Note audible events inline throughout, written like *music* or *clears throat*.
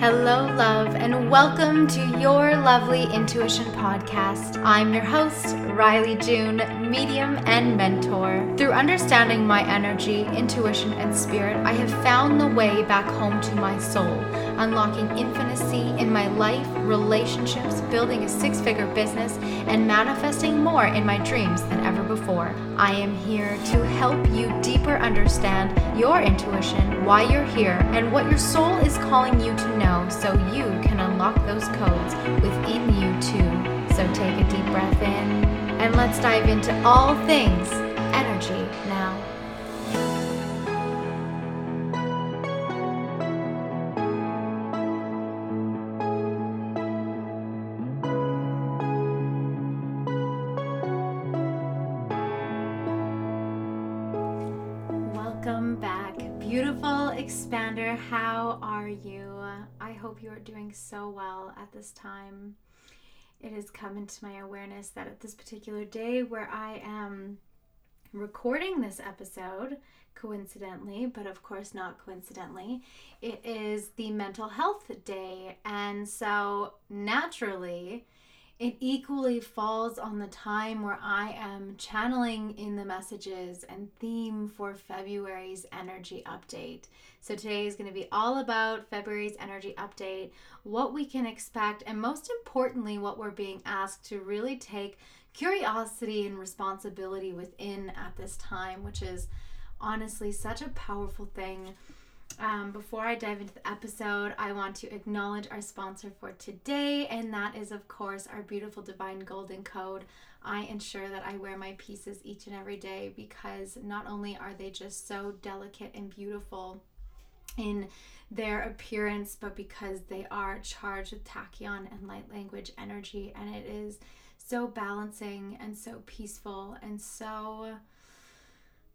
Hello, love, and welcome to your lovely intuition podcast. I'm your host, Rylee June, medium and mentor. Through understanding my energy, intuition, and spirit, I have found the way back home to my soul, unlocking infinity in my life, relationships, building a six figure business, and manifesting more in my dreams than ever before. I am here to help you deeper understand your intuition, why you're here, and what your soul is calling you to know know so you can unlock those codes within you too. So take a deep breath in and let's dive into all things energy now. Welcome back, beautiful expander. How are you? I hope you are doing so well at this time. It has come into my awareness that at this particular day where I am recording this episode, coincidentally, but of course not coincidentally, it is the mental health day. And so naturally, it equally falls on the time where I am channeling in the messages and theme for February's energy update. So today is going to be all about February's energy update, what we can expect, and most importantly, what we're being asked to really take curiosity and responsibility within at this time, which is honestly such a powerful thing um, before I dive into the episode, I want to acknowledge our sponsor for today, and that is, of course, our beautiful Divine Golden Code. I ensure that I wear my pieces each and every day because not only are they just so delicate and beautiful in their appearance, but because they are charged with tachyon and light language energy, and it is so balancing and so peaceful and so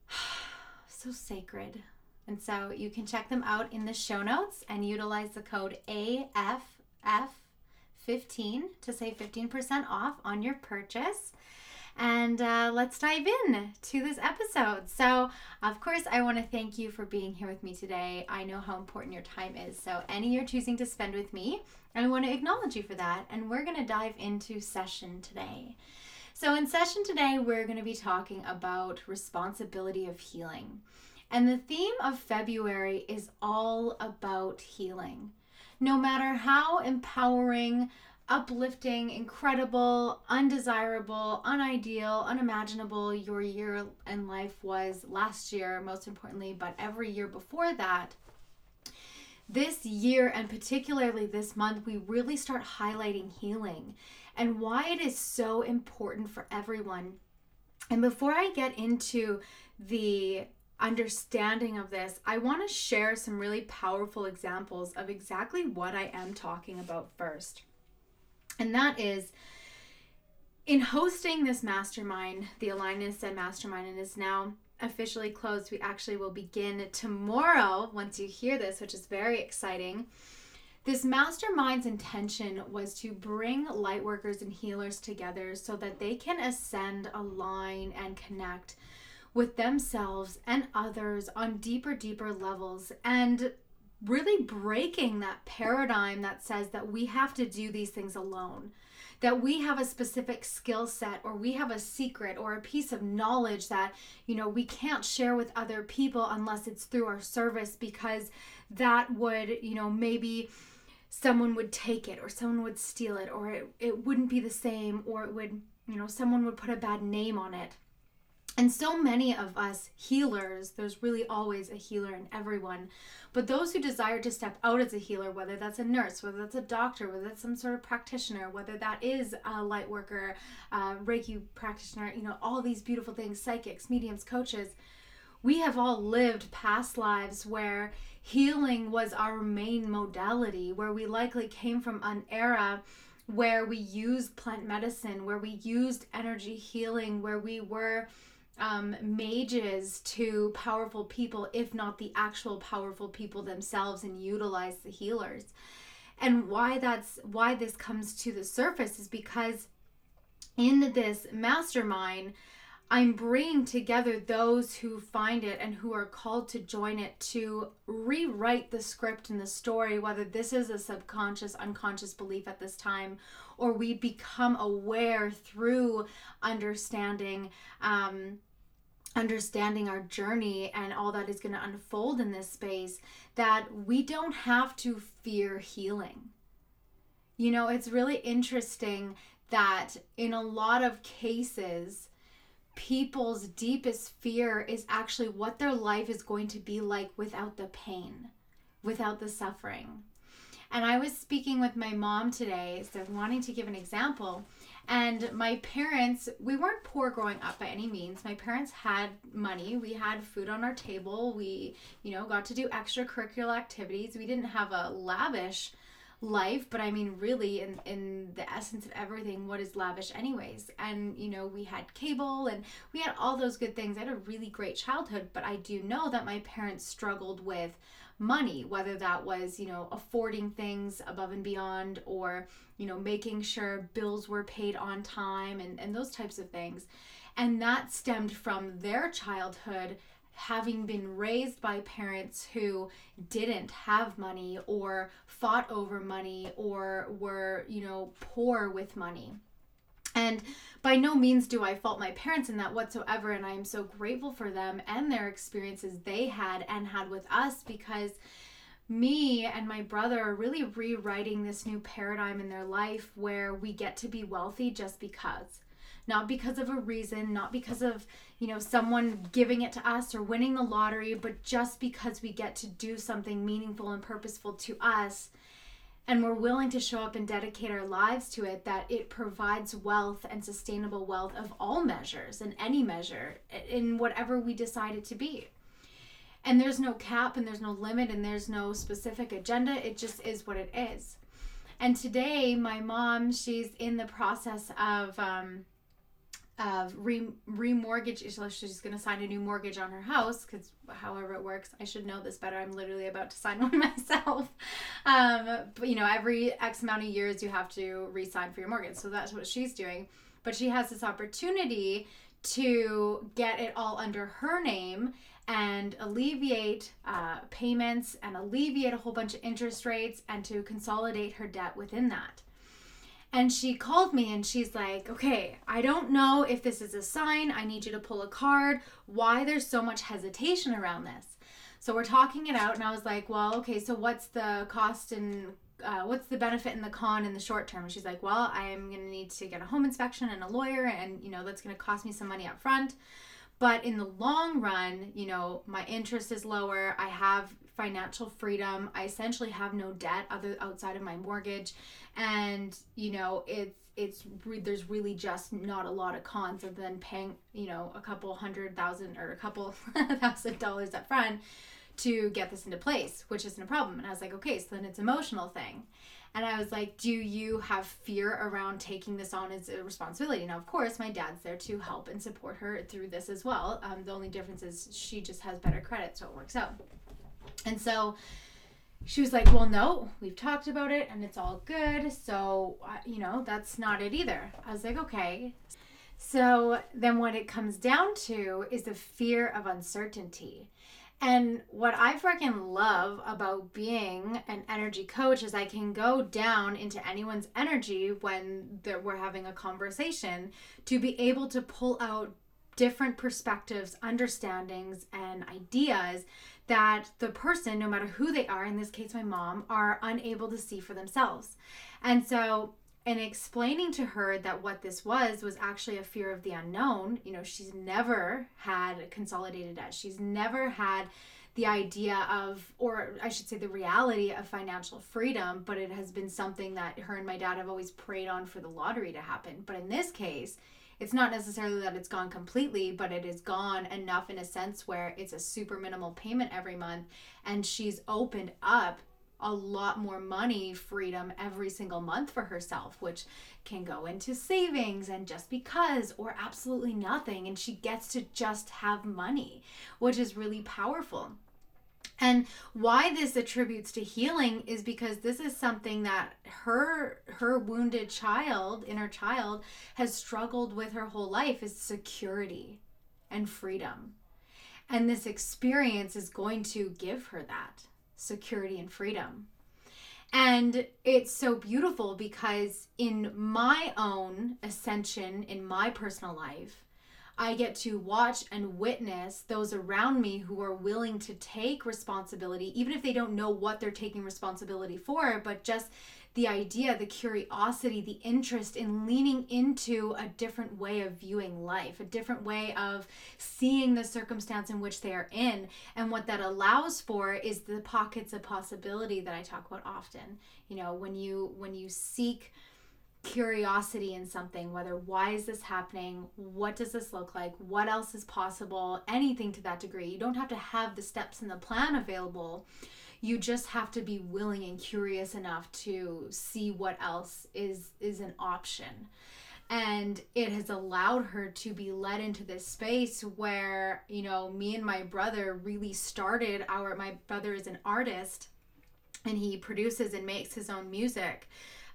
*sighs* so sacred and so you can check them out in the show notes and utilize the code AFF15 to save 15% off on your purchase. And uh, let's dive in to this episode. So, of course, I want to thank you for being here with me today. I know how important your time is. So, any you're choosing to spend with me, I want to acknowledge you for that. And we're going to dive into session today. So, in session today, we're going to be talking about responsibility of healing. And the theme of February is all about healing. No matter how empowering, uplifting, incredible, undesirable, unideal, unimaginable your year and life was last year, most importantly, but every year before that, this year and particularly this month, we really start highlighting healing and why it is so important for everyone. And before I get into the understanding of this, I want to share some really powerful examples of exactly what I am talking about first. And that is in hosting this mastermind, the Alignment Said Mastermind, and is now officially closed. We actually will begin tomorrow once you hear this, which is very exciting. This mastermind's intention was to bring light workers and healers together so that they can ascend, align, and connect with themselves and others on deeper, deeper levels and really breaking that paradigm that says that we have to do these things alone. That we have a specific skill set or we have a secret or a piece of knowledge that, you know, we can't share with other people unless it's through our service because that would, you know, maybe someone would take it or someone would steal it or it, it wouldn't be the same or it would, you know, someone would put a bad name on it. And so many of us healers, there's really always a healer in everyone. But those who desire to step out as a healer, whether that's a nurse, whether that's a doctor, whether that's some sort of practitioner, whether that is a light worker, uh, Reiki practitioner, you know, all these beautiful things, psychics, mediums, coaches, we have all lived past lives where healing was our main modality, where we likely came from an era where we used plant medicine, where we used energy healing, where we were um, mages to powerful people, if not the actual powerful people themselves, and utilize the healers. And why that's why this comes to the surface is because in this mastermind, I'm bringing together those who find it and who are called to join it to rewrite the script and the story, whether this is a subconscious, unconscious belief at this time, or we become aware through understanding. Um, understanding our journey and all that is going to unfold in this space that we don't have to fear healing. You know, it's really interesting that in a lot of cases, people's deepest fear is actually what their life is going to be like without the pain, without the suffering. And I was speaking with my mom today, so wanting to give an example. And my parents, we weren't poor growing up by any means. My parents had money. We had food on our table. We, you know, got to do extracurricular activities. We didn't have a lavish life but i mean really in in the essence of everything what is lavish anyways? And you know we had cable and we had all those good things. I had a really great childhood but i do know that my parents struggled with money whether that was you know affording things above and beyond or you know making sure bills were paid on time and and those types of things. And that stemmed from their childhood having been raised by parents who didn't have money or fought over money or were, you know, poor with money. And by no means do I fault my parents in that whatsoever. And I am so grateful for them and their experiences they had and had with us because me and my brother are really rewriting this new paradigm in their life where we get to be wealthy just because not because of a reason, not because of, you know, someone giving it to us or winning the lottery, but just because we get to do something meaningful and purposeful to us and we're willing to show up and dedicate our lives to it that it provides wealth and sustainable wealth of all measures and any measure in whatever we decide it to be. And there's no cap and there's no limit and there's no specific agenda. It just is what it is. And today my mom she's in the process of um, of re remortgage so she's going to sign a new mortgage on her house because however it works i should know this better i'm literally about to sign *laughs* one myself. Um but you know every x amount of years you have to re-sign for your mortgage so that's what she's doing. But she has this opportunity to get it all under her name and alleviate uh, payments and alleviate a whole bunch of interest rates and to consolidate her debt within that and she called me and she's like, okay, I don't know if this is a sign. I need you to pull a card. Why there's so much hesitation around this? So we're talking it out, and I was like, well, okay, so what's the cost and uh, what's the benefit and the con in the short term? She's like, well, I'm going to need to get a home inspection and a lawyer, and you know, that's going to cost me some money up front. But in the long run, you know, my interest is lower. I have financial freedom. I essentially have no debt other outside of my mortgage, and you know, it's it's there's really just not a lot of cons other than paying you know a couple hundred thousand or a couple *laughs* thousand dollars up front to get this into place, which isn't a problem. And I was like, okay, so then it's emotional thing. And I was like, Do you have fear around taking this on as a responsibility? Now, of course, my dad's there to help and support her through this as well. Um, the only difference is she just has better credit, so it works out. And so she was like, Well, no, we've talked about it and it's all good. So, you know, that's not it either. I was like, Okay. So then what it comes down to is the fear of uncertainty. And what I freaking love about being an energy coach is I can go down into anyone's energy when we're having a conversation to be able to pull out different perspectives, understandings, and ideas that the person, no matter who they are, in this case my mom, are unable to see for themselves. And so in explaining to her that what this was was actually a fear of the unknown. You know, she's never had consolidated debt. She's never had the idea of, or I should say, the reality of financial freedom, but it has been something that her and my dad have always prayed on for the lottery to happen. But in this case, it's not necessarily that it's gone completely, but it is gone enough in a sense where it's a super minimal payment every month. And she's opened up a lot more money freedom every single month for herself, which can go into savings and just because or absolutely nothing. And she gets to just have money, which is really powerful. And why this attributes to healing is because this is something that her her wounded child inner child has struggled with her whole life is security and freedom. And this experience is going to give her that security and freedom. And it's so beautiful because in my own ascension in my personal life I get to watch and witness those around me who are willing to take responsibility, even if they don't know what they're taking responsibility for, but just the idea, the curiosity, the interest in leaning into a different way of viewing life, a different way of seeing the circumstance in which they are in. And what that allows for is the pockets of possibility that I talk about often. You know, when you when you seek curiosity in something, whether why is this happening? What does this look like? What else is possible? Anything to that degree. You don't have to have the steps in the plan available. You just have to be willing and curious enough to see what else is is an option. And it has allowed her to be led into this space where, you know, me and my brother really started our my brother is an artist and he produces and makes his own music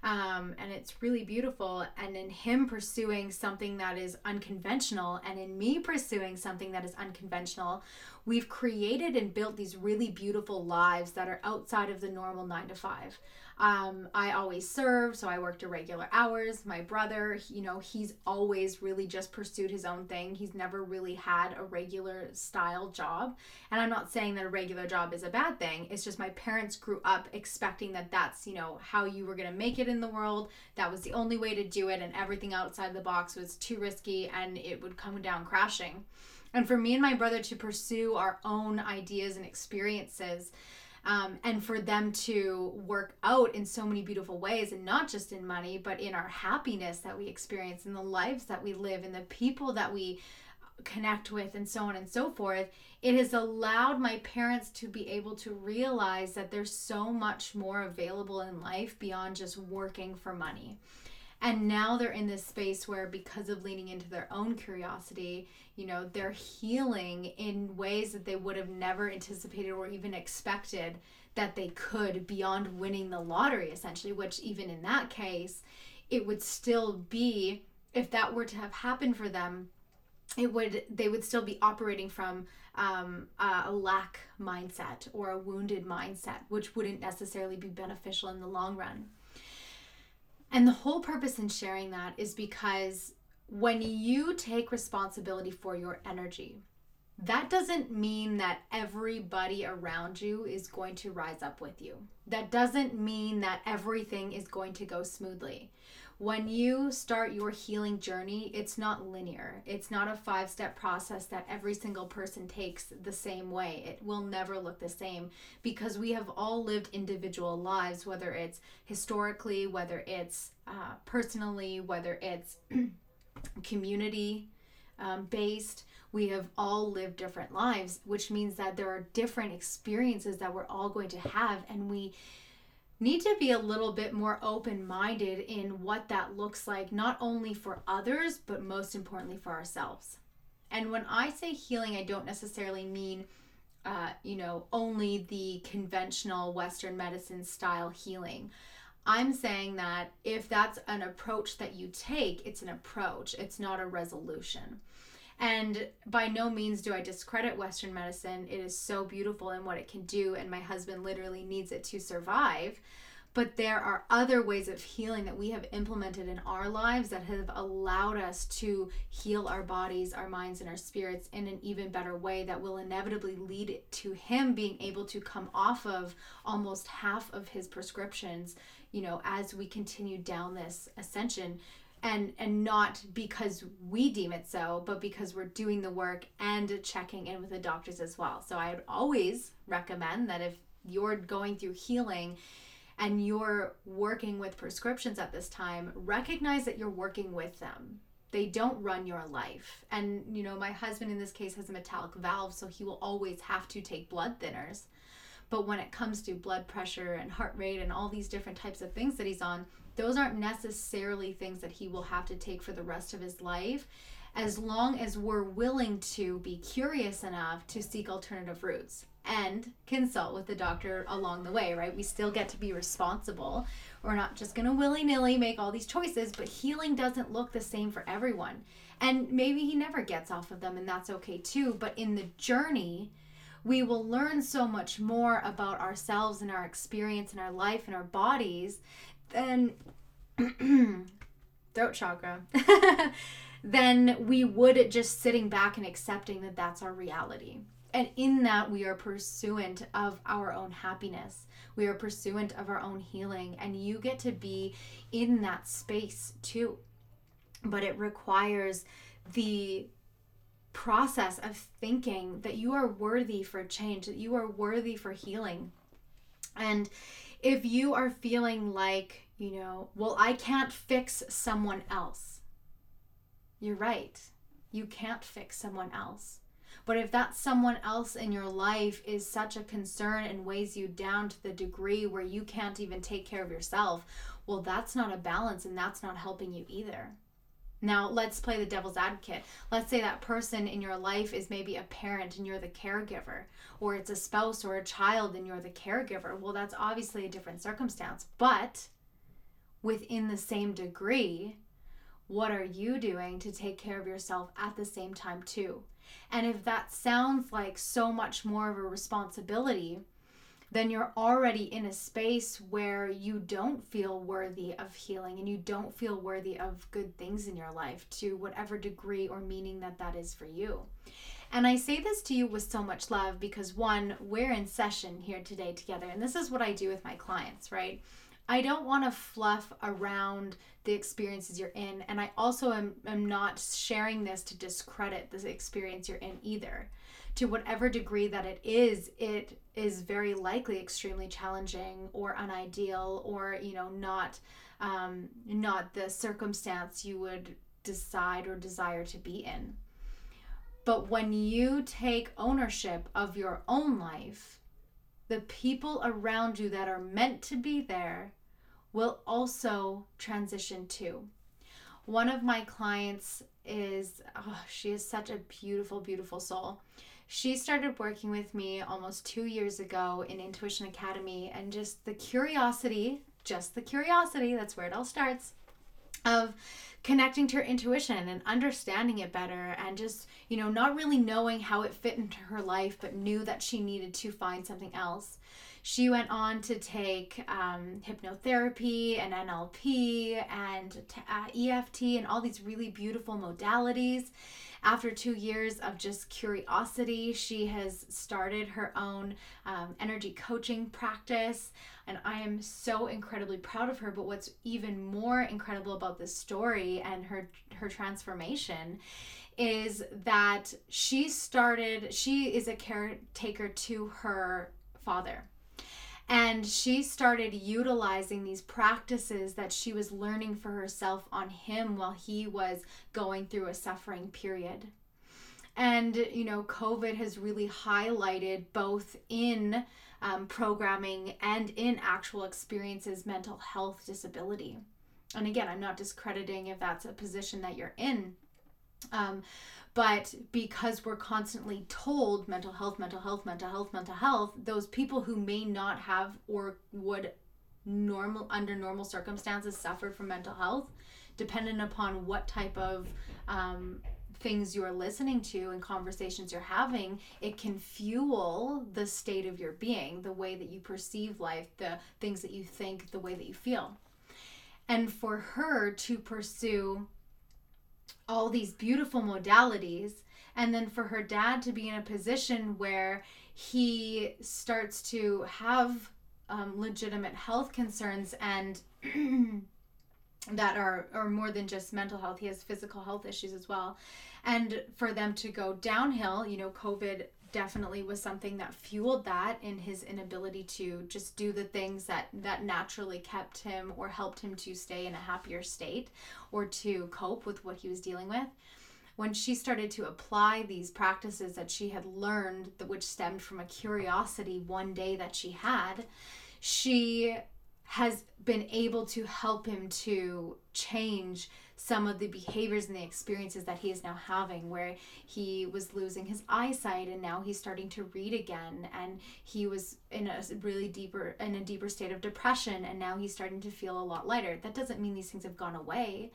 um, and it's really beautiful. And in him pursuing something that is unconventional, and in me pursuing something that is unconventional, we've created and built these really beautiful lives that are outside of the normal nine to five. Um, I always served, so I worked irregular hours. My brother, you know, he's always really just pursued his own thing. He's never really had a regular style job. And I'm not saying that a regular job is a bad thing. It's just my parents grew up expecting that that's, you know, how you were going to make it in the world. That was the only way to do it. And everything outside the box was too risky and it would come down crashing. And for me and my brother to pursue our own ideas and experiences, um, and for them to work out in so many beautiful ways and not just in money but in our happiness that we experience in the lives that we live in the people that we connect with and so on and so forth it has allowed my parents to be able to realize that there's so much more available in life beyond just working for money and now they're in this space where because of leaning into their own curiosity you know they're healing in ways that they would have never anticipated or even expected that they could beyond winning the lottery essentially which even in that case it would still be if that were to have happened for them it would they would still be operating from um, a lack mindset or a wounded mindset which wouldn't necessarily be beneficial in the long run and the whole purpose in sharing that is because when you take responsibility for your energy, that doesn't mean that everybody around you is going to rise up with you. That doesn't mean that everything is going to go smoothly. When you start your healing journey, it's not linear. It's not a five step process that every single person takes the same way. It will never look the same because we have all lived individual lives, whether it's historically, whether it's uh, personally, whether it's *clears throat* community um, based. We have all lived different lives, which means that there are different experiences that we're all going to have, and we need to be a little bit more open minded in what that looks like, not only for others, but most importantly for ourselves. And when I say healing, I don't necessarily mean, uh, you know, only the conventional Western medicine style healing. I'm saying that if that's an approach that you take, it's an approach, it's not a resolution. And by no means do I discredit Western medicine. It is so beautiful in what it can do, and my husband literally needs it to survive. But there are other ways of healing that we have implemented in our lives that have allowed us to heal our bodies, our minds, and our spirits in an even better way that will inevitably lead to him being able to come off of almost half of his prescriptions you know as we continue down this ascension and and not because we deem it so but because we're doing the work and checking in with the doctors as well. So i would always recommend that if you're going through healing and you're working with prescriptions at this time recognize that you're working with them. They don't run your life. And you know my husband in this case has a metallic valve so he will always have to take blood thinners. But when it comes to blood pressure and heart rate and all these different types of things that he's on, those aren't necessarily things that he will have to take for the rest of his life as long as we're willing to be curious enough to seek alternative routes. and consult with the doctor along the way, right? We still get to be responsible. We're not just going to willy nilly make all these choices, but healing doesn't look the same for everyone. And maybe he never gets off of them, and that's okay too. But in the journey, we will learn so much more about ourselves and our experience and our life and our bodies than *clears throat* throat chakra *laughs* then we would just sitting back and accepting that that's our reality. And in that, we are pursuant of our own happiness. We are pursuant of our own healing. And you get to be in that space too. But it requires the process of thinking that you are worthy for change, that you are worthy for healing. And if you are feeling like, you know, well, I can't fix someone else, you're right. You can't fix someone else. But if that someone else in your life is such a concern and weighs you down to the degree where you can't even take care of yourself, well, that's not a balance and that's not helping you either. Now, let's play the devil's advocate. Let's say that person in your life is maybe a parent and you're the caregiver, or it's a spouse or a child and you're the caregiver. Well, that's obviously a different circumstance. But within the same degree, what are you doing to take care of yourself at the same time, too? And if that sounds like so much more of a responsibility, then you're already in a space where you don't feel worthy of healing and you don't feel worthy of good things in your life to whatever degree or meaning that that is for you. And I say this to you with so much love because one, we're in session here today together, and this is what I do with my clients, right? I don't want to fluff around the experiences you're in, and I also am, am not sharing this to discredit the experience you're in either to whatever degree that it is, it is very likely extremely challenging or unideal or, you know, not um, not the circumstance you would decide or desire to be in. But when you take ownership of your own life, the people around you that are meant to be there will also transition too. One of my clients is, oh, she is such a beautiful, beautiful soul she started working with me almost two years ago in Intuition Academy, and just the curiosity, just the curiosity, that's where it all starts, of connecting to her intuition and understanding it better and just you know not really knowing how it fit into her life but knew that she needed to find something else she went on to take um, hypnotherapy and nlp and uh, eft and all these really beautiful modalities after two years of just curiosity, she has started her own um, energy coaching practice. And I am so incredibly proud of her. But what's even more incredible about this story and her, her transformation is that she started, she is a caretaker to her father and she started utilizing these practices that she was learning for herself on him while he was going through a suffering period. And, you know, COVID has really highlighted both in um, programming and in actual experiences mental health disability. And again, I'm not discrediting if that's a position that you're in. Um, but because we're constantly told mental health, mental health, mental health, mental health, those people who may not have or would normal under normal circumstances suffer from mental health, dependent upon what type of um, things you're listening to and conversations you're having, it can fuel the state of your being, the way that you perceive life, the things that you think, the way that you feel. And for her to pursue all these beautiful modalities. And then for her dad to be in a position where he starts to have um, legitimate health concerns and *clears throat* that are are more than just mental health he has physical health issues as well. And for them to go downhill you know covid definitely was something that fueled that in his inability to just do the things that that naturally kept him or helped him to stay in a happier state or to cope with what he was dealing with. When she started to apply these practices that she had learned which stemmed from a curiosity one day that she had she has been able to help him to change some of the behaviors and the experiences that he is now having where he was losing his eyesight and now he's starting to read again and he was in a really deeper in a deeper state of depression and now he's starting to feel a lot lighter. That doesn't mean these things have gone away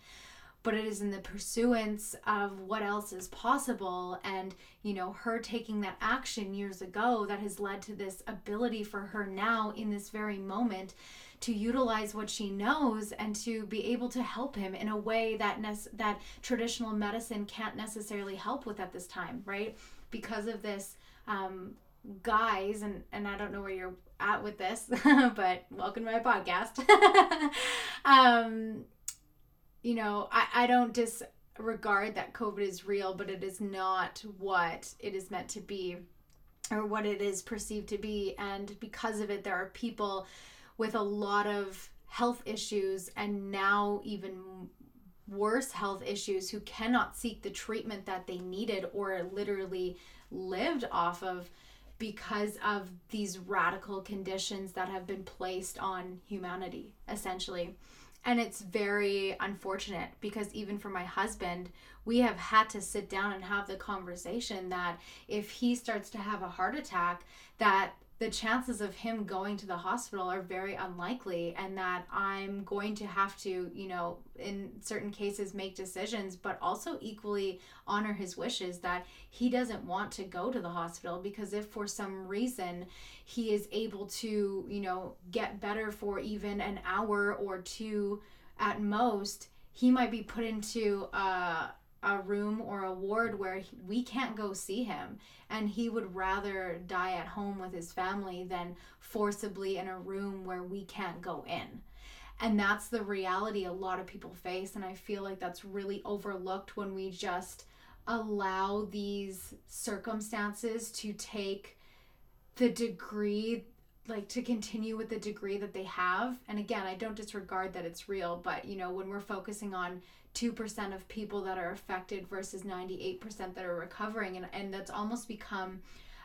but it is in the pursuance of what else is possible and you know her taking that action years ago that has led to this ability for her now in this very moment to utilize what she knows and to be able to help him in a way that ne- that traditional medicine can't necessarily help with at this time, right? Because of this um, guys and and I don't know where you're at with this, *laughs* but welcome to my podcast. *laughs* um, you know, I I don't disregard that COVID is real, but it is not what it is meant to be or what it is perceived to be. And because of it there are people with a lot of health issues and now even worse health issues who cannot seek the treatment that they needed or literally lived off of because of these radical conditions that have been placed on humanity essentially and it's very unfortunate because even for my husband we have had to sit down and have the conversation that if he starts to have a heart attack that the chances of him going to the hospital are very unlikely and that I'm going to have to, you know, in certain cases make decisions but also equally honor his wishes that he doesn't want to go to the hospital because if for some reason he is able to, you know, get better for even an hour or two at most, he might be put into a a room or a ward where we can't go see him. And he would rather die at home with his family than forcibly in a room where we can't go in. And that's the reality a lot of people face. And i feel like that's really overlooked when we just allow these circumstances to take the degree like to continue with the degree that they have. And again i don't disregard that it's real but you know when we're focusing on 2% of people that are affected versus 98% that are recovering. And, and that's almost become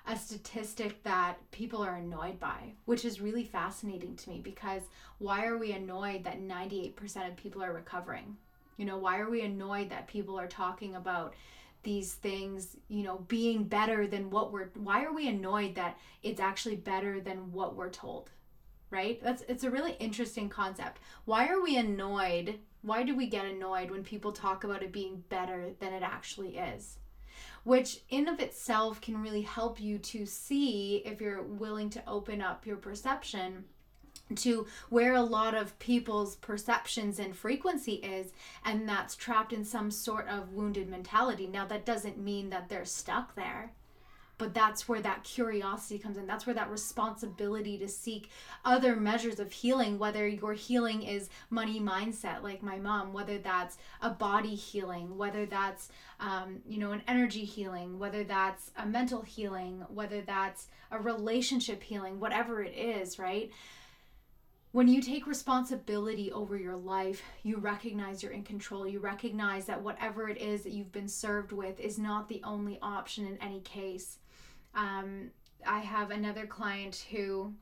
a statistic that people are annoyed by which is really fascinating to me because why are we annoyed that 98% of people are recovering? You know why are we annoyed that people are talking about these things you know being better than what we're why are we annoyed that it's actually better than what we're told right? That's it's a really interesting concept. Why are we annoyed why do we get annoyed when people talk about it being better than it actually is? Which, in of itself, can really help you to see if you're willing to open up your perception to where a lot of people's perceptions and frequency is, and that's trapped in some sort of wounded mentality. Now, that doesn't mean that they're stuck there but that's where that curiosity comes in that's where that responsibility to seek other measures of healing whether your healing is money mindset like my mom whether that's a body healing whether that's um, you know an energy healing whether that's a mental healing whether that's a relationship healing whatever it is right when you take responsibility over your life, you recognize you're in control. You recognize that whatever it is that you've been served with is not the only option in any case. Um, I have another client who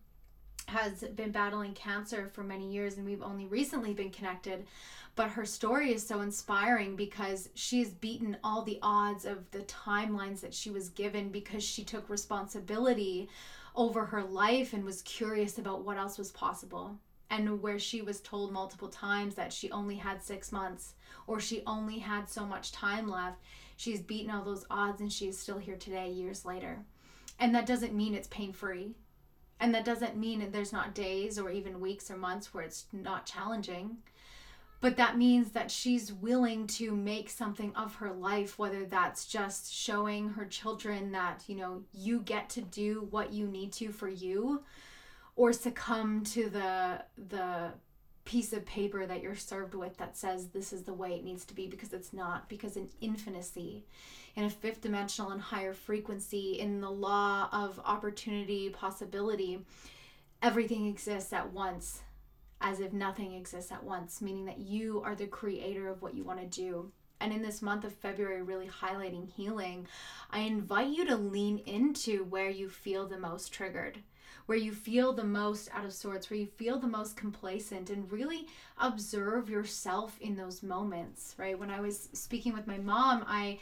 has been battling cancer for many years and we've only recently been connected. But her story is so inspiring because she's beaten all the odds of the timelines that she was given because she took responsibility over her life and was curious about what else was possible and where she was told multiple times that she only had 6 months or she only had so much time left. She's beaten all those odds and she is still here today years later and that doesn't mean it's pain free. And that doesn't mean there's not days or even weeks or months where it's not challenging. But that means that she's willing to make something of her life, whether that's just showing her children that, you know, you get to do what you need to for you or succumb to the the piece of paper that you're served with that says this is the way it needs to be because it's not because in infinicy in a fifth dimensional and higher frequency in the law of opportunity possibility everything exists at once as if nothing exists at once meaning that you are the creator of what you want to do and in this month of February, really highlighting healing, I invite you to lean into where you feel the most triggered where you feel the most out of sorts, where you feel the most complacent, and really observe yourself in those moments, right? When I was speaking with my mom, I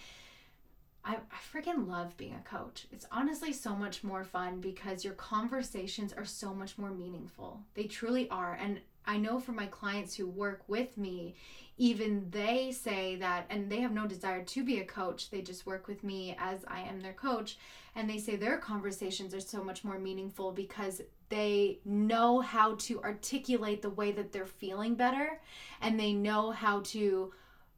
I, I freaking love being a coach. It's honestly so much more fun because your conversations are so much more meaningful. They truly are. And I know for my clients who work with me, even they say that, and they have no desire to be a coach. They just work with me as I am their coach. And they say their conversations are so much more meaningful because they know how to articulate the way that they're feeling better and they know how to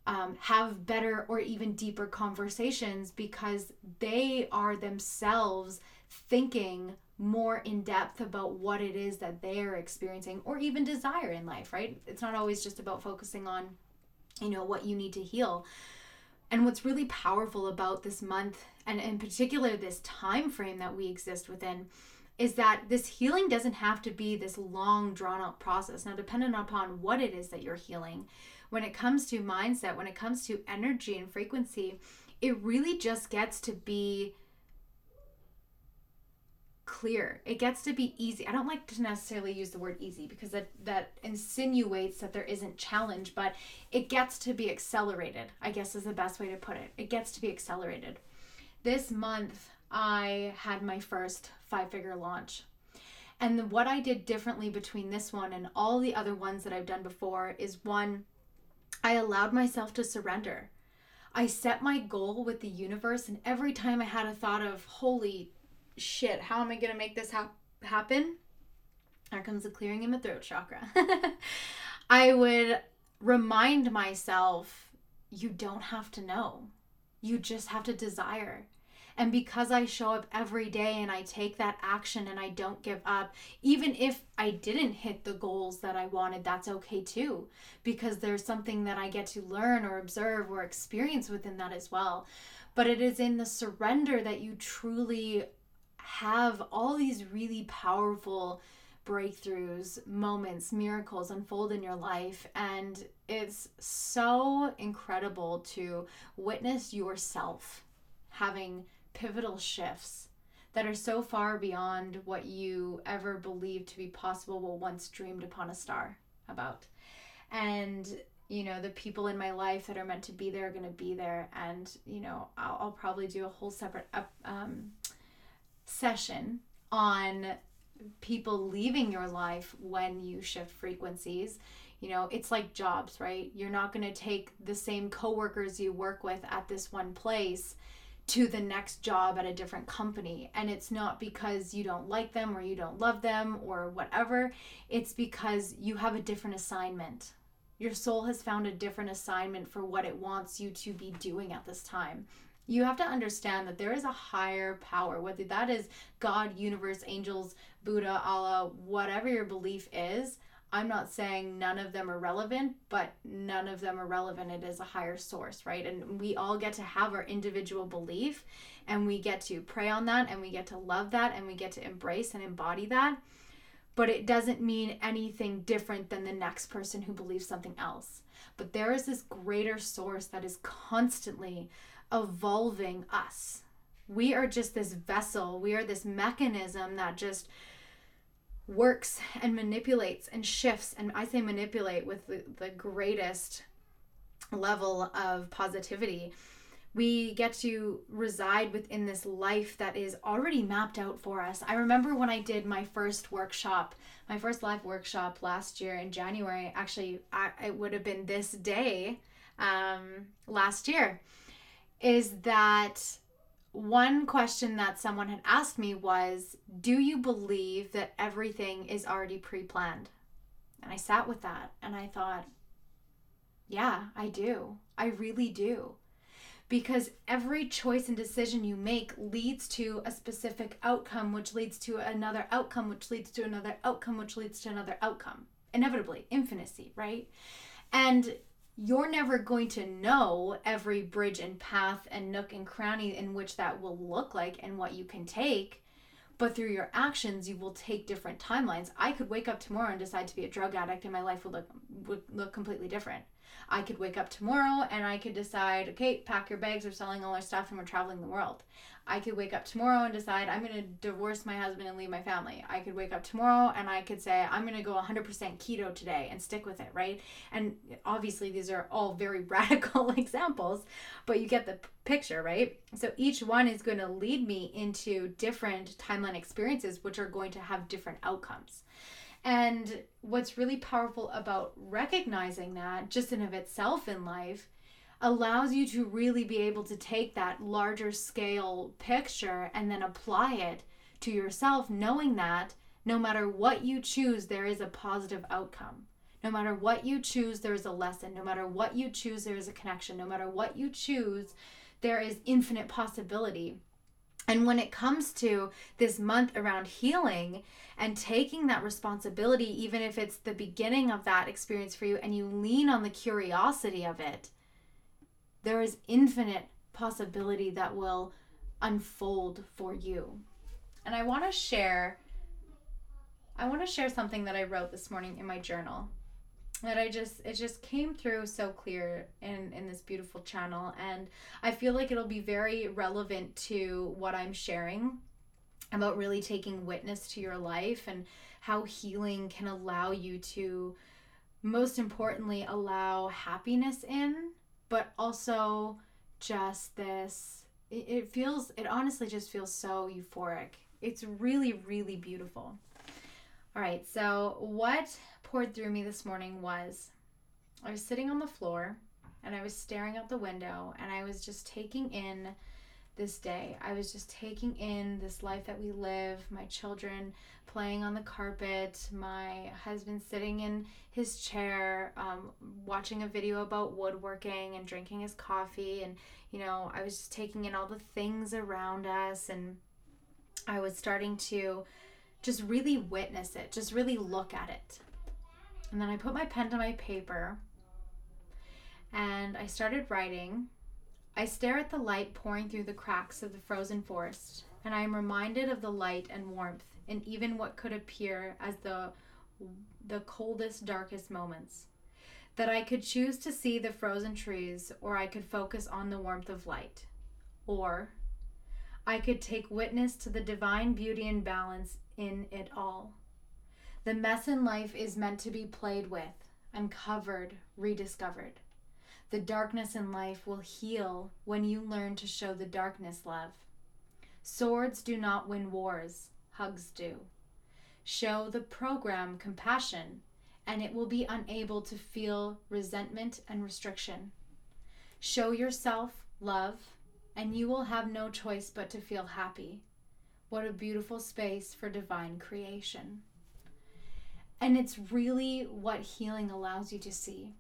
um, have better or even deeper conversations because they are themselves thinking more in depth about what it is that they are experiencing or even desire in life, right? It's not always just about focusing on, you know, what you need to heal. And what's really powerful about this month and in particular this time frame that we exist within is that this healing doesn't have to be this long drawn out process. Now dependent upon what it is that you're healing, when it comes to mindset, when it comes to energy and frequency, it really just gets to be clear. It gets to be easy. I don't like to necessarily use the word easy because that that insinuates that there isn't challenge, but it gets to be accelerated. I guess is the best way to put it. It gets to be accelerated. This month I had my first five-figure launch. And what I did differently between this one and all the other ones that I've done before is one I allowed myself to surrender. I set my goal with the universe, and every time I had a thought of, holy shit, how am I going to make this ha- happen? There comes the clearing in the throat chakra. *laughs* I would remind myself, you don't have to know. You just have to desire. And because I show up every day and I take that action and I don't give up, even if I didn't hit the goals that I wanted, that's okay too, because there's something that I get to learn or observe or experience within that as well. But it is in the surrender that you truly have all these really powerful breakthroughs, moments, miracles unfold in your life. And it's so incredible to witness yourself having pivotal shifts that are so far beyond what you ever believed to be possible or once dreamed upon a star about. And you know the people in my life that are meant to be there are going to be there. And you know I'll, I'll probably do a whole separate um, session on people leaving your life when you shift frequencies. You know it's like jobs right? You're not going to take the same coworkers you work with at this one place to the next job at a different company. And it's not because you don't like them or you don't love them or whatever. It's because you have a different assignment. Your soul has found a different assignment for what it wants you to be doing at this time. You have to understand that there is a higher power, whether that is God, universe, angels, Buddha, Allah, whatever your belief is I'm not saying none of them are relevant, but none of them are relevant. It is a higher source, right? And we all get to have our individual belief and we get to pray on that and we get to love that and we get to embrace and embody that. But it doesn't mean anything different than the next person who believes something else. But there is this greater source that is constantly evolving us. We are just this vessel, we are this mechanism that just works and manipulates and shifts and i say manipulate with the, the greatest level of positivity we get to reside within this life that is already mapped out for us. I remember when I did my first workshop, my first live workshop last year in January. Actually, I, it would have been this day um, last year. Is that one question that someone had asked me was Do you believe that everything is already pre planned? And I sat with that and I thought, Yeah, I do. I really do. Because every choice and decision you make leads to a specific outcome, which leads to another outcome, which leads to another outcome, which leads to another outcome. Inevitably, infinity, right? And you're never going to know every bridge and path and nook and cranny in which that will look like and what you can take. But through your actions, you will take different timelines. I could wake up tomorrow and decide to be a drug addict, and my life would look would look completely different. I could wake up tomorrow and I could decide, okay, pack your bags, we're selling all our stuff and we're traveling the world. I could wake up tomorrow and decide I'm going to divorce my husband and leave my family. I could wake up tomorrow and I could say I'm going to go 100% keto today and stick with it, right? And obviously, these are all very *laughs* radical examples, but you get the picture, right? So each one is going to lead me into different timeline experiences, which are going to have different outcomes. And what's really powerful about recognizing that just in of itself in life allows you to really be able to take that larger scale picture and then apply it to yourself, knowing that no matter what you choose, there is a positive outcome. No matter what you choose, there is a lesson. No matter what you choose, there is a connection. No matter what you choose, there is infinite possibility. And when it comes to this month around healing and taking that responsibility, even if it's the beginning of that experience for you and you lean on the curiosity of it, there is infinite possibility that will unfold for you. And I want to share I want to share something that I wrote this morning in my journal that I just it just came through so clear in in this beautiful channel. And I feel like it'll be very relevant to what I'm sharing about really taking witness to your life and how healing can allow you to most importantly allow happiness in but also just this it, it feels it honestly just feels so euphoric. It's really really beautiful. All right so what poured through me this morning was i was sitting on the floor and i was staring out the window and i was just taking in this day. I was just taking in this life that we live, my children playing on the carpet, my husband sitting in his chair, um, watching a video about woodworking and drinking his coffee. And, you know, I was just taking in all the things around us. And I was starting to just really witness it, just really look at it. And then I put my pen to my paper and I started writing I stare at the light pouring through the cracks of the frozen forest, and I am reminded of the light and warmth in even what could appear as the the coldest, darkest moments. That I could choose to see the frozen trees, or I could focus on the warmth of light. Or I could take witness to the divine beauty and balance in it all. The mess in life is meant to be played with, uncovered, rediscovered. The darkness in life will heal when you learn to show the darkness love. Swords do not win wars, hugs do. Show the program compassion, and it will be unable to feel resentment and restriction. Show yourself love, and you will have no choice but to feel happy. What a beautiful space for divine creation. And it's really what healing allows you to see.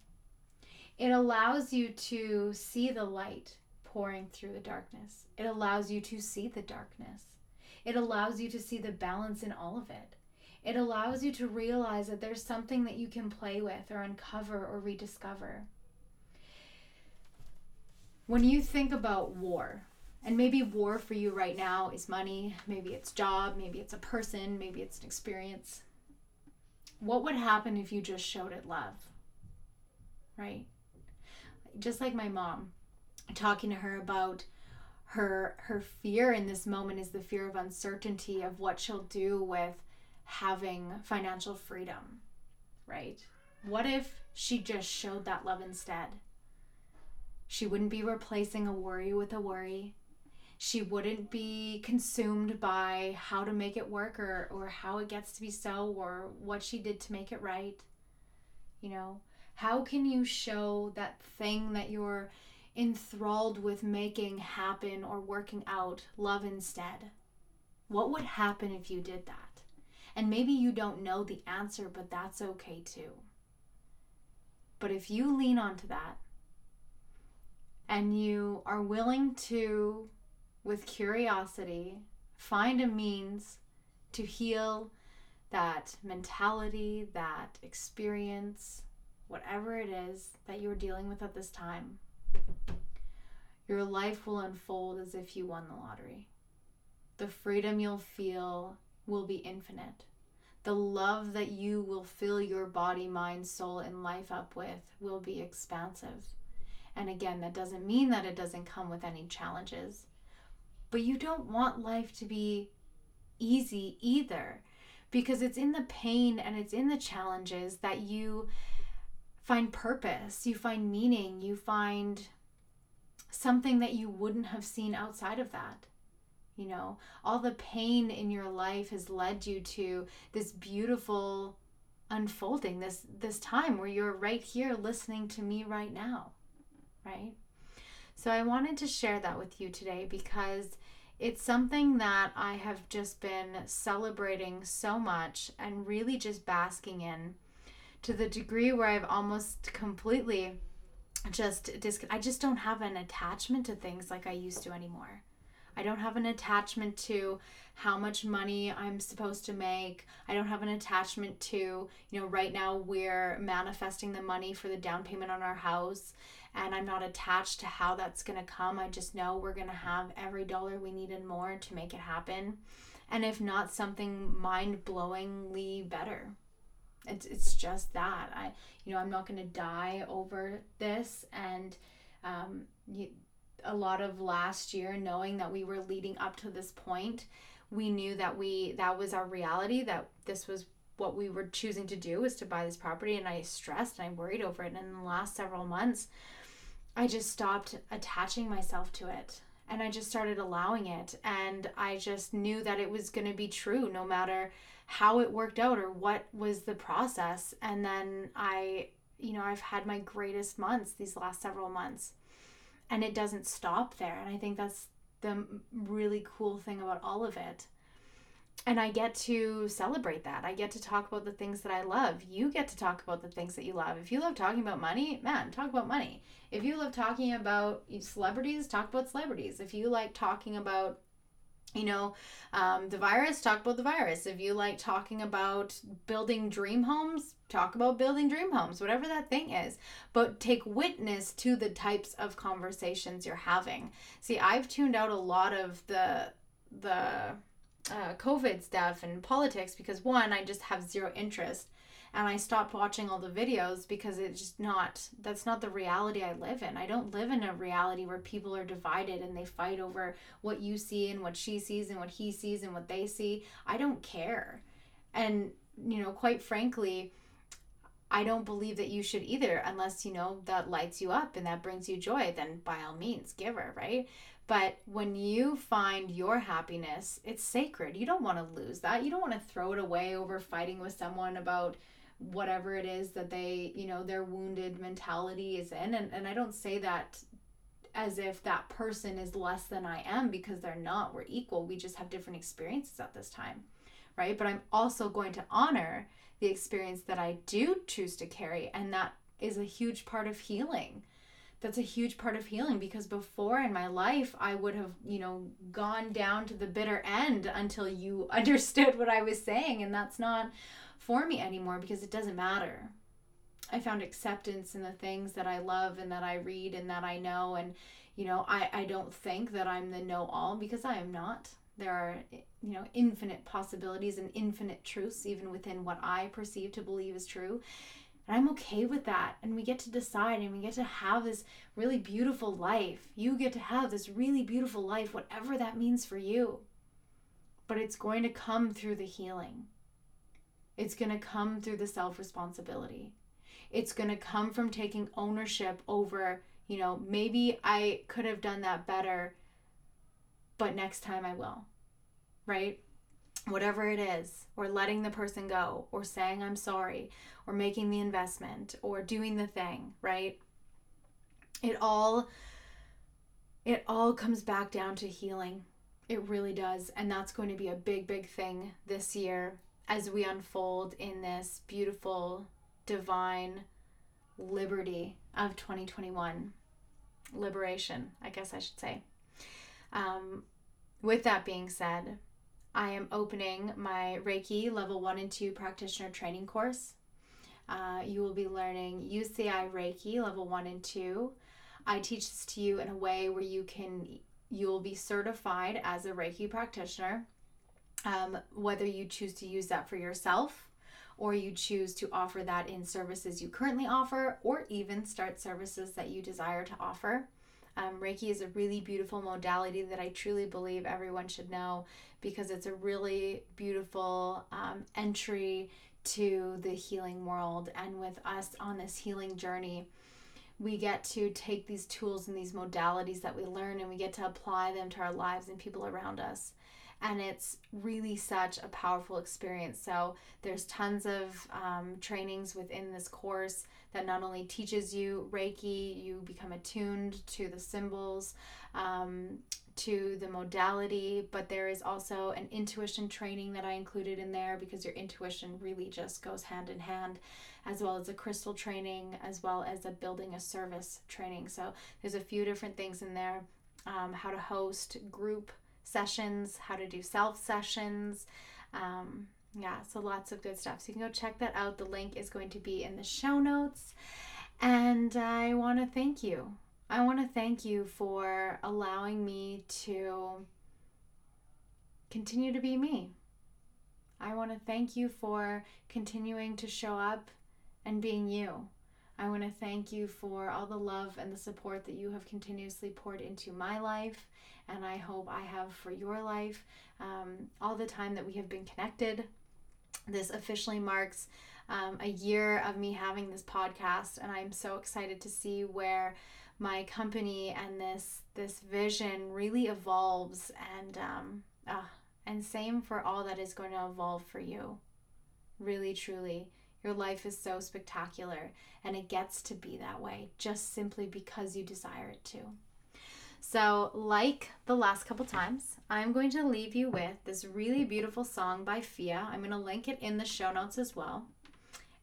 It allows you to see the light pouring through the darkness. It allows you to see the darkness. It allows you to see the balance in all of it. It allows you to realize that there's something that you can play with or uncover or rediscover. When you think about war, and maybe war for you right now is money, maybe it's job, maybe it's a person, maybe it's an experience. What would happen if you just showed it love? Right? just like my mom, talking to her about her her fear in this moment is the fear of uncertainty of what she'll do with having financial freedom, right? What if she just showed that love instead? She wouldn't be replacing a worry with a worry. She wouldn't be consumed by how to make it work or, or how it gets to be so or what she did to make it right. You know, how can you show that thing that you're enthralled with making happen or working out love instead? What would happen if you did that? And maybe you don't know the answer, but that's okay too. But if you lean onto that and you are willing to, with curiosity, find a means to heal that mentality, that experience, whatever it is that you're dealing with at this time, your life will unfold as if you won the lottery. The freedom you'll feel will be infinite. the love that you will fill your body, mind, soul, and life up with will be expansive. And again, that doesn't mean that it doesn't come with any challenges. But you don't want life to be easy either because it's in the pain and it's in the challenges that you find purpose, you find meaning, you find something that you wouldn't have seen outside of that. You know, all the pain in your life has led you to this beautiful unfolding, this this time where you're right here listening to me right now. Right? So I wanted to share that with you today because it's something that I have just been celebrating so much and really just basking in to the degree where I've almost completely just dis- I just don't have an attachment to things like I used to anymore. I don't have an attachment to how much money I'm supposed to make. I don't have an attachment to, you know, right now we're manifesting the money for the down payment on our house and I'm not attached to how that's going to come. I just know we're going to have every dollar we need and more to make it happen. And if not something mind-blowingly better. It's, it's just that I you know I'm not going to die over this and um, you, a lot of last year knowing that we were leading up to this point we knew that we that was our reality that this was what we were choosing to do was to buy this property and I stressed and I worried over it and in the last several months I just stopped attaching myself to it and I just started allowing it and I just knew that it was going to be true no matter how it worked out or what was the process. And then I, you know, I've had my greatest months these last several months. And it doesn't stop there. And I think that's the really cool thing about all of it. And I get to celebrate that. I get to talk about the things that I love. You get to talk about the things that you love. If you love talking about money, man, talk about money. If you love talking about celebrities, talk about celebrities. If you like talking about you know, um, the virus, talk about the virus. If you like talking about building dream homes, talk about building dream homes, whatever that thing is. But take witness to the types of conversations you're having. See, I've tuned out a lot of the the uh, COVID stuff and politics because one, I just have zero interest and I stopped watching all the videos because it's just not that's not the reality I live in. I don't live in a reality where people are divided and they fight over what you see and what she sees and what he sees and what they see. I don't care. And you know, quite frankly, I don't believe that you should either unless you know that lights you up and that brings you joy, then by all means give her, right? But when you find your happiness, it's sacred. You don't want to lose that. You don't want to throw it away over fighting with someone about whatever it is that they, you know, their wounded mentality is in. And, and I don't say that as if that person is less than I am because they're not. We're equal. We just have different experiences at this time, right? But I'm also going to honor the experience that I do choose to carry. And that is a huge part of healing. That's a huge part of healing because before in my life, I would have, you know, gone down to the bitter end until you *laughs* understood what I was saying. And that's not for me anymore because it doesn't matter. I found acceptance in the things that I love and that I read and that I know. And, you know, I, I don't think that I'm the know all because I am not. There are, you know, infinite possibilities and infinite truths even within what I perceive to believe is true. And I'm okay with that. And we get to decide and we get to have this really beautiful life. You get to have this really beautiful life, whatever that means for you. But it's going to come through the healing. It's going to come through the self responsibility. It's going to come from taking ownership over, you know, maybe I could have done that better, but next time I will. Right? Whatever it is, or letting the person go, or saying I'm sorry, or making the investment, or doing the thing, right? It all it all comes back down to healing. It really does. And that's going to be a big, big thing this year as we unfold in this beautiful, divine liberty of 2021. Liberation, I guess I should say. Um, with that being said, I am opening my Reiki level 1 and 2 practitioner training course. Uh, you will be learning Usui Reiki level 1 and 2. I teach this to you in a way where you can you'll be certified as a Reiki practitioner Um, whether you choose to use that for yourself or you choose to offer that in services you currently offer or even start services that you desire to offer. Um, Reiki is a really beautiful modality that I truly believe everyone should know because it's a really beautiful um, entry to the healing world. And with us on this healing journey, we get to take these tools and these modalities that we learn and we get to apply them to our lives and people around us and it's really such a powerful experience. So there's tons of um, trainings within this course that not only teaches you reiki you become attuned to the symbols um, to the modality but there is also an intuition training that i included in there because your intuition really just goes hand in hand as well as a crystal training as well as a building a service training. So there's a few different things in there. Um, how to host group sessions, how to do self sessions. Um, yeah, so lots of good stuff. So you can go check that out. The link is going to be in the show notes. And I want to thank you. I want to thank you for allowing me to continue to be me. I want to thank you for continuing to show up and being you. I want to thank you for all the love and the support that you have continuously poured into my life, and I hope I have for your life. Um, all the time that we have been connected. This officially marks um, a year of me having this podcast, and I'm so excited to see where my company and this this vision really evolves. And um, uh, and same for all that is going to evolve for you. Really, truly. Your life is so spectacular, and it gets to be that way just simply because you desire it to. So, like the last couple times, I'm going to leave you with this really beautiful song by Fia. I'm going to link it in the show notes as well.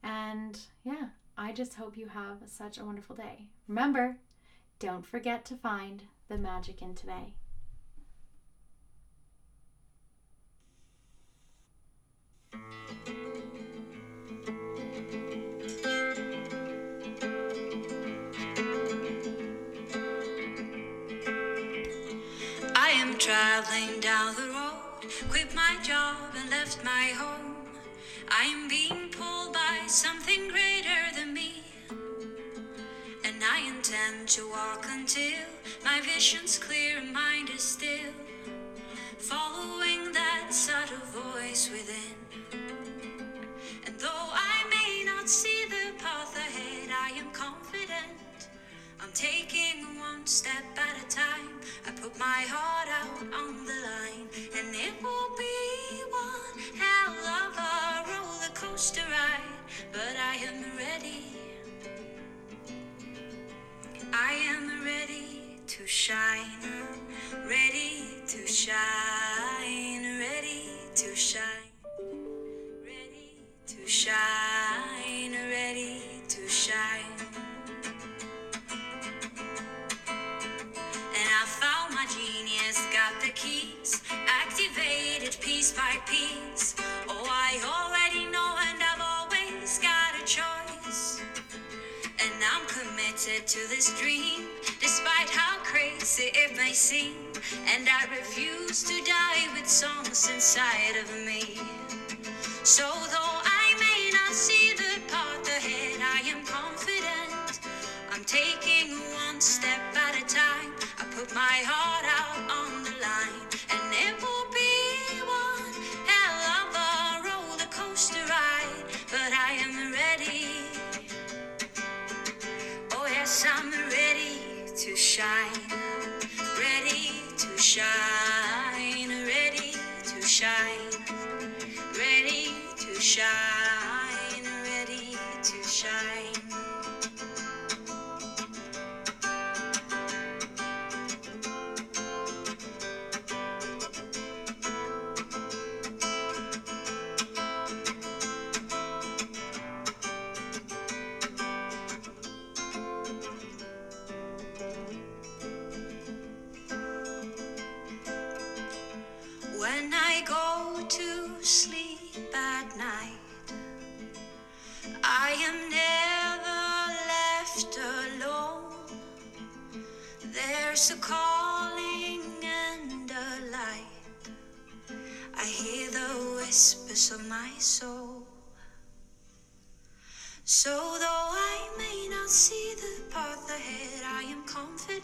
And yeah, I just hope you have such a wonderful day. Remember, don't forget to find the magic in today. Traveling down the road, quit my job and left my home. I'm being pulled by something greater than me. And I intend to walk until my vision's clear and mind is still. Following that subtle voice within. And though I may not see the path ahead, I am confident. I'm taking one step at a time. I put my heart I am ready to shine, ready to shine, ready to shine, ready to shine, to this dream, despite how crazy it may seem. And I refuse to die with songs inside of me. So, though I may not see the path ahead, I am confident. I'm taking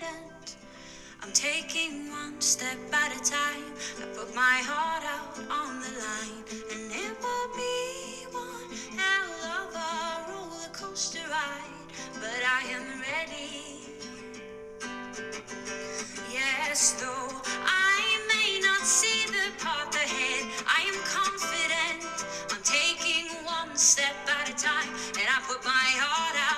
confident. I'm taking one step at a time. I put my heart out on the line, and it will be one hell of a roller coaster ride. But I am ready. Yes, though I may not see the path ahead, I am confident. I'm taking one step at a time, and I put my heart out